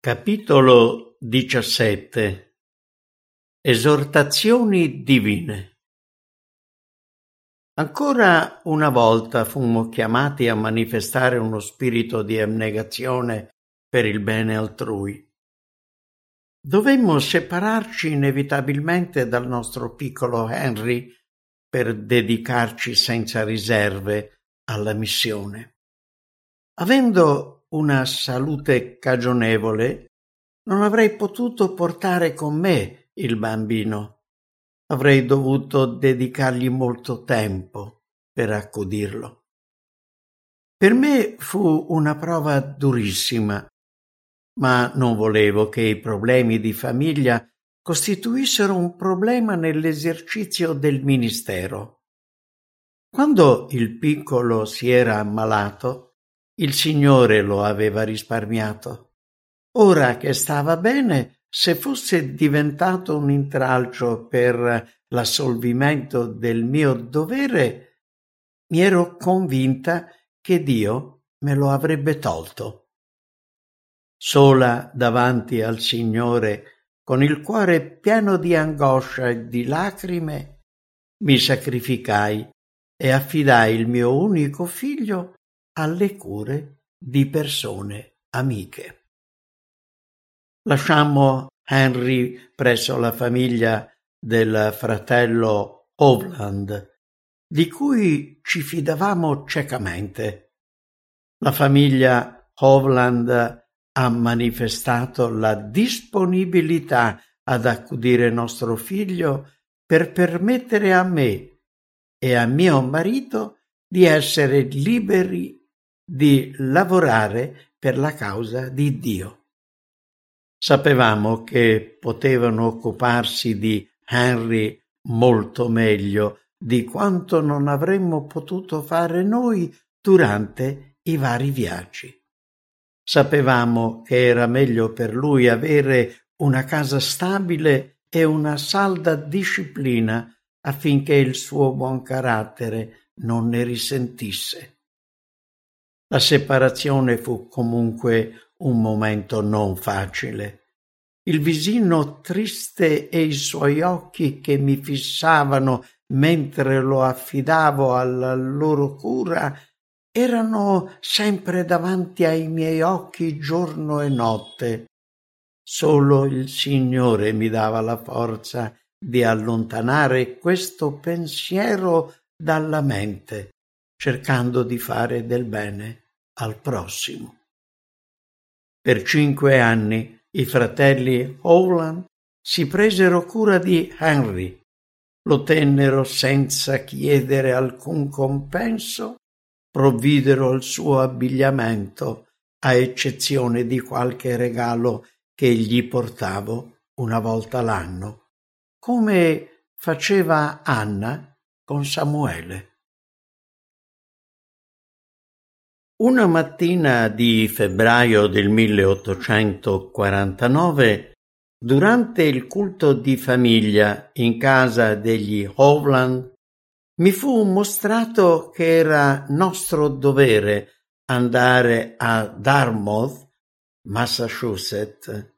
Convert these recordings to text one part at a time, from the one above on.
Capitolo diciassette Esortazioni divine Ancora una volta fummo chiamati a manifestare uno spirito di abnegazione per il bene altrui. Dovemmo separarci inevitabilmente dal nostro piccolo Henry per dedicarci senza riserve alla missione. Avendo una salute cagionevole, non avrei potuto portare con me il bambino. Avrei dovuto dedicargli molto tempo per accudirlo. Per me fu una prova durissima, ma non volevo che i problemi di famiglia costituissero un problema nell'esercizio del ministero. Quando il piccolo si era ammalato, il Signore lo aveva risparmiato. Ora che stava bene, se fosse diventato un intralcio per l'assolvimento del mio dovere, mi ero convinta che Dio me lo avrebbe tolto. Sola davanti al Signore, con il cuore pieno di angoscia e di lacrime, mi sacrificai e affidai il mio unico figlio alle cure di persone amiche. Lasciammo Henry presso la famiglia del fratello Hovland, di cui ci fidavamo ciecamente. La famiglia Hovland ha manifestato la disponibilità ad accudire nostro figlio per permettere a me e a mio marito di essere liberi di lavorare per la causa di Dio. Sapevamo che potevano occuparsi di Henry molto meglio di quanto non avremmo potuto fare noi durante i vari viaggi. Sapevamo che era meglio per lui avere una casa stabile e una salda disciplina affinché il suo buon carattere non ne risentisse. La separazione fu comunque un momento non facile. Il visino triste e i suoi occhi che mi fissavano mentre lo affidavo alla loro cura erano sempre davanti ai miei occhi giorno e notte. Solo il Signore mi dava la forza di allontanare questo pensiero dalla mente cercando di fare del bene al prossimo. Per cinque anni i fratelli Howland si presero cura di Henry, lo tennero senza chiedere alcun compenso, provvidero il suo abbigliamento, a eccezione di qualche regalo che gli portavo una volta l'anno, come faceva Anna con Samuele. Una mattina di febbraio del 1849, durante il culto di famiglia in casa degli Hovland, mi fu mostrato che era nostro dovere andare a Dartmouth, Massachusetts.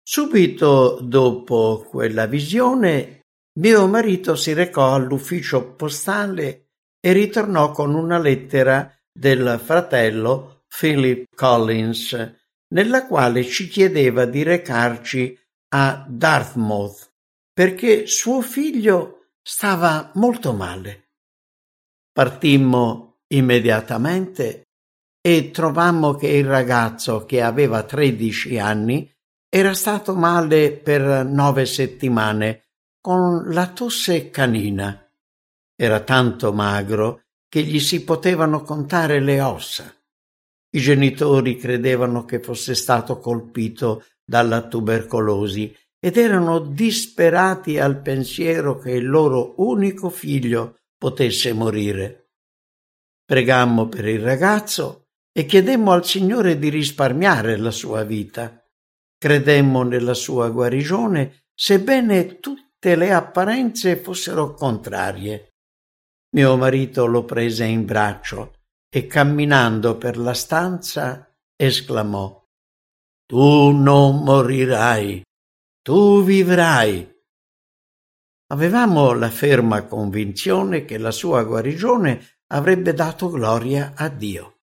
Subito dopo quella visione, mio marito si recò all'ufficio postale e ritornò con una lettera del fratello Philip Collins, nella quale ci chiedeva di recarci a Dartmouth perché suo figlio stava molto male. Partimmo immediatamente e trovammo che il ragazzo che aveva tredici anni era stato male per nove settimane con la tosse canina. Era tanto magro che gli si potevano contare le ossa. I genitori credevano che fosse stato colpito dalla tubercolosi ed erano disperati al pensiero che il loro unico figlio potesse morire. Pregammo per il ragazzo e chiedemmo al Signore di risparmiare la sua vita. Credemmo nella sua guarigione, sebbene tutte le apparenze fossero contrarie. Mio marito lo prese in braccio e camminando per la stanza esclamò Tu non morirai, tu vivrai. Avevamo la ferma convinzione che la sua guarigione avrebbe dato gloria a Dio.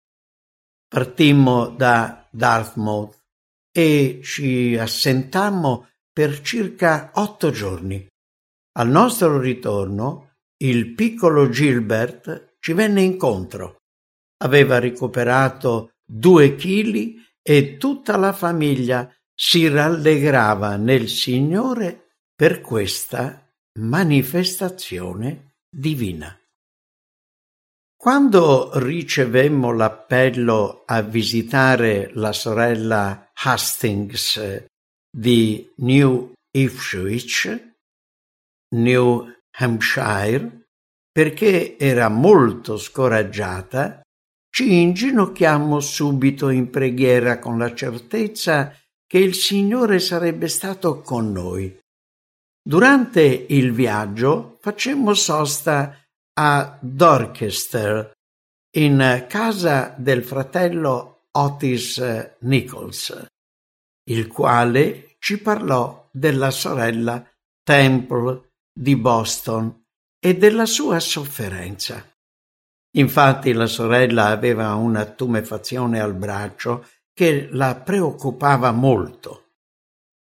Partimmo da Dartmouth e ci assentammo per circa otto giorni. Al nostro ritorno, il piccolo Gilbert ci venne incontro. Aveva recuperato due chili e tutta la famiglia si rallegrava nel Signore per questa manifestazione divina. Quando ricevemmo l'appello a visitare la sorella Hastings di New Ipswich, New Hampshire, perché era molto scoraggiata, ci inginocchiammo subito in preghiera con la certezza che il Signore sarebbe stato con noi. Durante il viaggio facemmo sosta a Dorchester, in casa del fratello Otis Nichols, il quale ci parlò della sorella Temple di Boston e della sua sofferenza. Infatti la sorella aveva una tumefazione al braccio che la preoccupava molto.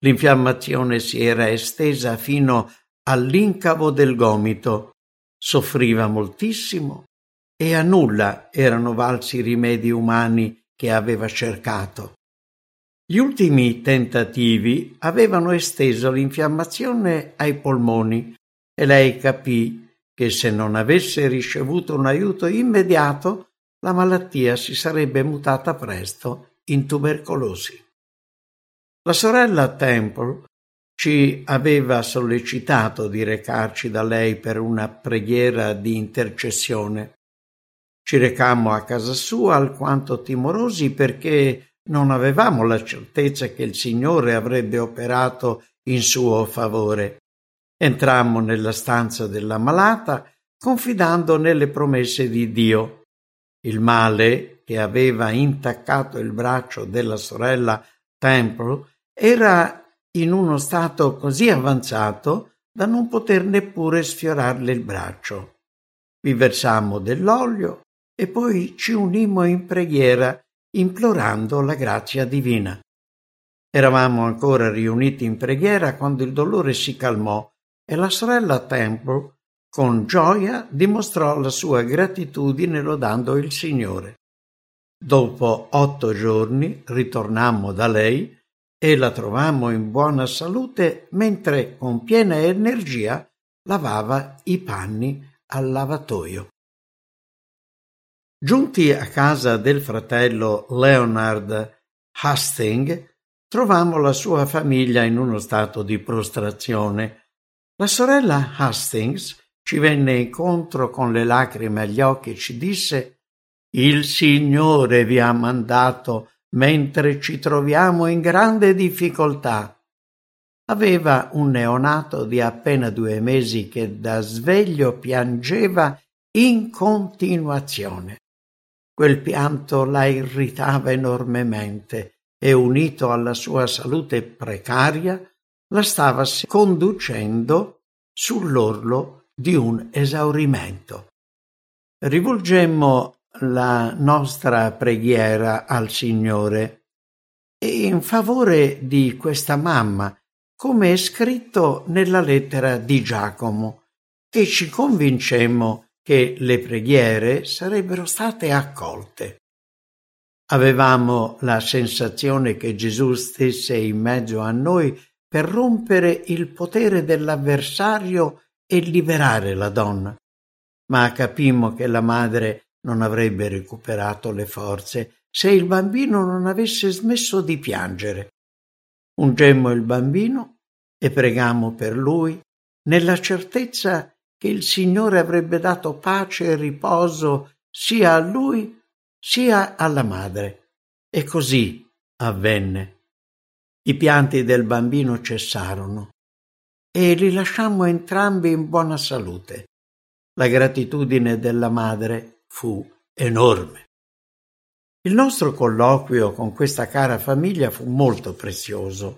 L'infiammazione si era estesa fino all'incavo del gomito soffriva moltissimo e a nulla erano valsi i rimedi umani che aveva cercato. Gli ultimi tentativi avevano esteso l'infiammazione ai polmoni e lei capì che se non avesse ricevuto un aiuto immediato la malattia si sarebbe mutata presto in tubercolosi. La sorella Temple ci aveva sollecitato di recarci da lei per una preghiera di intercessione. Ci recammo a casa sua alquanto timorosi perché non avevamo la certezza che il Signore avrebbe operato in suo favore. Entrammo nella stanza della malata confidando nelle promesse di Dio. Il male che aveva intaccato il braccio della sorella Temple era in uno stato così avanzato da non poter neppure sfiorarle il braccio. Vi versammo dell'olio e poi ci unimmo in preghiera implorando la grazia divina. Eravamo ancora riuniti in preghiera quando il dolore si calmò e la sorella Temple con gioia dimostrò la sua gratitudine lodando il Signore. Dopo otto giorni ritornammo da lei e la trovammo in buona salute mentre con piena energia lavava i panni al lavatoio. Giunti a casa del fratello Leonard Hastings, trovammo la sua famiglia in uno stato di prostrazione. La sorella Hastings ci venne incontro con le lacrime agli occhi e ci disse Il Signore vi ha mandato mentre ci troviamo in grande difficoltà. Aveva un neonato di appena due mesi che da sveglio piangeva in continuazione. Quel pianto la irritava enormemente e unito alla sua salute precaria la stava conducendo sull'orlo di un esaurimento. Rivolgemmo la nostra preghiera al Signore e in favore di questa mamma, come è scritto nella lettera di Giacomo, e ci convincemmo che le preghiere sarebbero state accolte. Avevamo la sensazione che Gesù stesse in mezzo a noi per rompere il potere dell'avversario e liberare la donna, ma capimmo che la madre non avrebbe recuperato le forze se il bambino non avesse smesso di piangere. Ungemmo il bambino e pregammo per lui nella certezza che il Signore avrebbe dato pace e riposo sia a lui sia alla madre. E così avvenne. I pianti del bambino cessarono e li lasciammo entrambi in buona salute. La gratitudine della madre fu enorme. Il nostro colloquio con questa cara famiglia fu molto prezioso.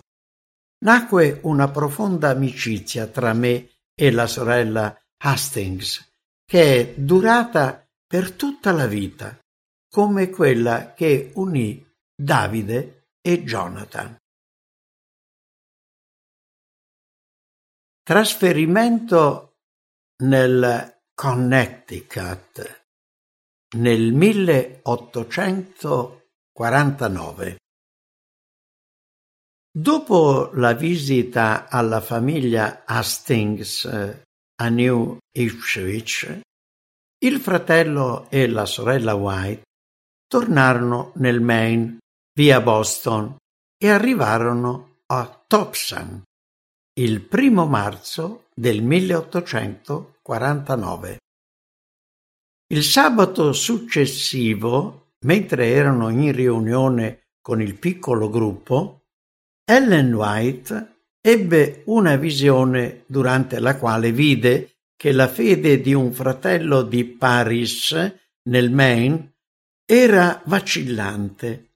Nacque una profonda amicizia tra me e la sorella Hastings, che è durata per tutta la vita, come quella che unì Davide e Jonathan. Trasferimento nel Connecticut nel 1849. Dopo la visita alla famiglia Hastings eh, a New Ipswich, il fratello e la sorella White tornarono nel Maine via Boston e arrivarono a Topsan il primo marzo del 1849. Il sabato successivo, mentre erano in riunione con il piccolo gruppo, Ellen White ebbe una visione durante la quale vide che la fede di un fratello di Paris nel Maine era vacillante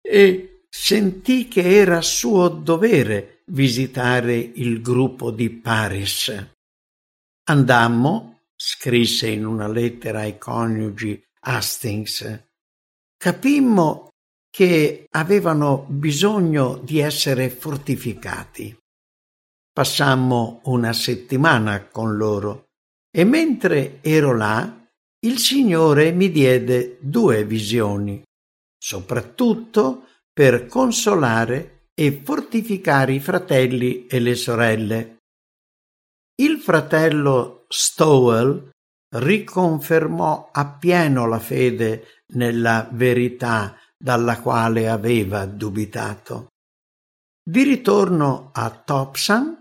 e sentì che era suo dovere visitare il gruppo di Paris. Andammo scrisse in una lettera ai coniugi Hastings, capimmo che avevano bisogno di essere fortificati. Passammo una settimana con loro e mentre ero là il Signore mi diede due visioni, soprattutto per consolare e fortificare i fratelli e le sorelle. Il fratello Stowell riconfermò appieno la fede nella verità dalla quale aveva dubitato. Di ritorno a Topsan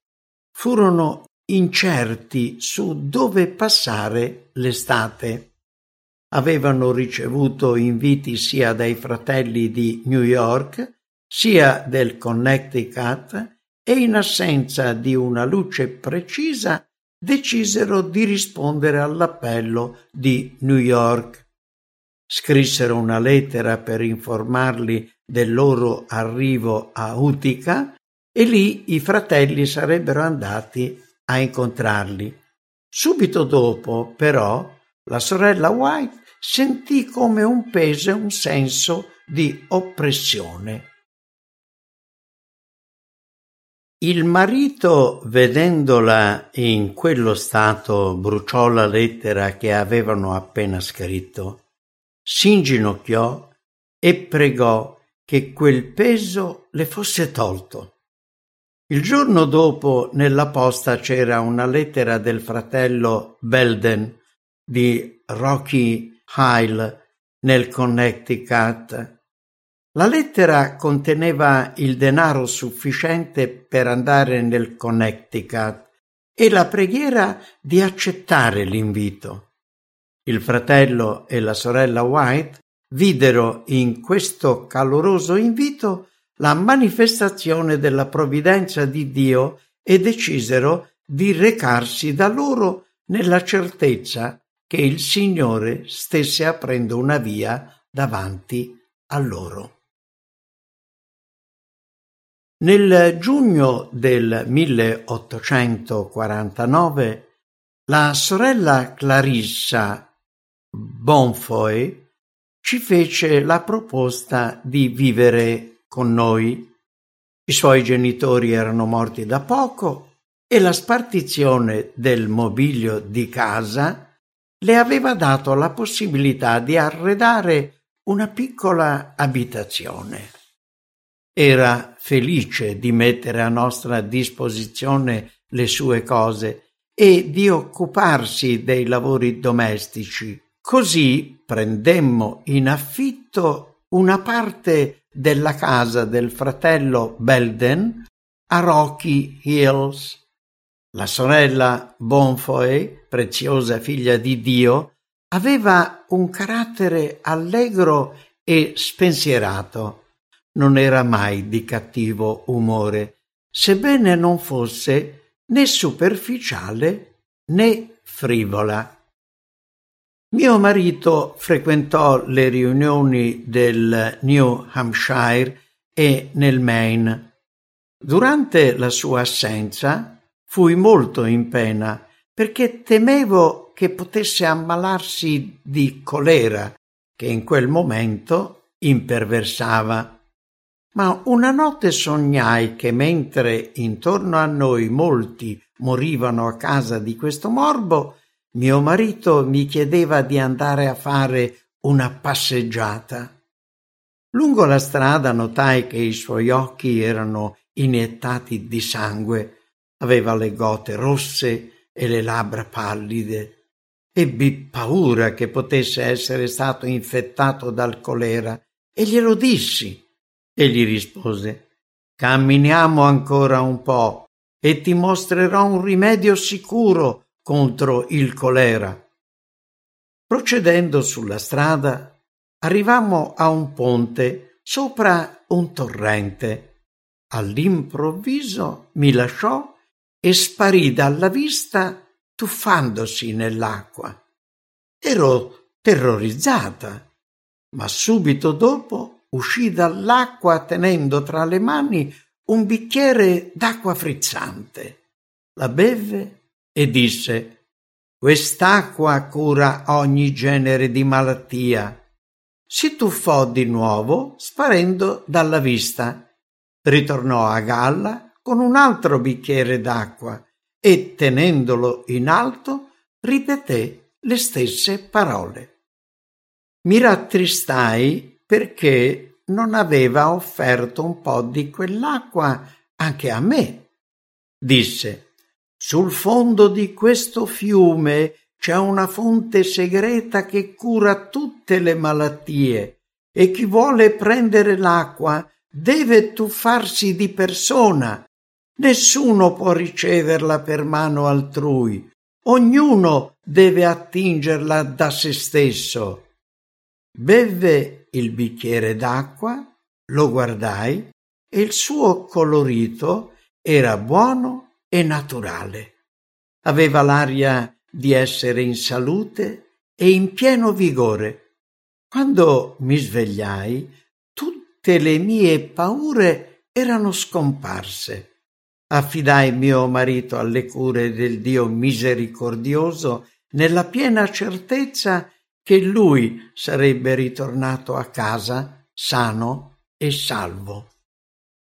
furono incerti su dove passare l'estate. Avevano ricevuto inviti sia dai fratelli di New York sia del Connecticut e in assenza di una luce precisa decisero di rispondere all'appello di New York. Scrissero una lettera per informarli del loro arrivo a Utica e lì i fratelli sarebbero andati a incontrarli. Subito dopo, però, la sorella White sentì come un peso e un senso di oppressione. Il marito, vedendola in quello stato, bruciò la lettera che avevano appena scritto, si inginocchiò e pregò che quel peso le fosse tolto. Il giorno dopo nella posta c'era una lettera del fratello Belden di Rocky Hile nel Connecticut la lettera conteneva il denaro sufficiente per andare nel Connecticut e la preghiera di accettare l'invito. Il fratello e la sorella White videro in questo caloroso invito la manifestazione della provvidenza di Dio e decisero di recarsi da loro nella certezza che il Signore stesse aprendo una via davanti a loro. Nel giugno del 1849 la sorella Clarissa Bonfoy ci fece la proposta di vivere con noi. I suoi genitori erano morti da poco e la spartizione del mobilio di casa le aveva dato la possibilità di arredare una piccola abitazione. Era felice di mettere a nostra disposizione le sue cose e di occuparsi dei lavori domestici. Così prendemmo in affitto una parte della casa del fratello Belden a Rocky Hills. La sorella Bonfoy, preziosa figlia di Dio, aveva un carattere allegro e spensierato non era mai di cattivo umore, sebbene non fosse né superficiale né frivola. Mio marito frequentò le riunioni del New Hampshire e nel Maine. Durante la sua assenza fui molto in pena perché temevo che potesse ammalarsi di colera che in quel momento imperversava. Ma una notte sognai che mentre intorno a noi molti morivano a causa di questo morbo, mio marito mi chiedeva di andare a fare una passeggiata. Lungo la strada notai che i suoi occhi erano iniettati di sangue, aveva le gote rosse e le labbra pallide. Ebbi paura che potesse essere stato infettato dal colera e glielo dissi. Egli rispose Camminiamo ancora un po' e ti mostrerò un rimedio sicuro contro il colera. Procedendo sulla strada, arrivammo a un ponte sopra un torrente. All'improvviso mi lasciò e sparì dalla vista tuffandosi nell'acqua. Ero terrorizzata, ma subito dopo uscì dall'acqua tenendo tra le mani un bicchiere d'acqua frizzante. La beve e disse Quest'acqua cura ogni genere di malattia si tuffò di nuovo sparendo dalla vista. Ritornò a galla con un altro bicchiere d'acqua e, tenendolo in alto, ripeté le stesse parole. Mi rattristai perché non aveva offerto un po' di quell'acqua anche a me. Disse, sul fondo di questo fiume c'è una fonte segreta che cura tutte le malattie e chi vuole prendere l'acqua deve tuffarsi di persona. Nessuno può riceverla per mano altrui. Ognuno deve attingerla da se stesso. Beve il bicchiere d'acqua, lo guardai e il suo colorito era buono e naturale. Aveva l'aria di essere in salute e in pieno vigore. Quando mi svegliai, tutte le mie paure erano scomparse. Affidai mio marito alle cure del Dio misericordioso nella piena certezza che lui sarebbe ritornato a casa sano e salvo.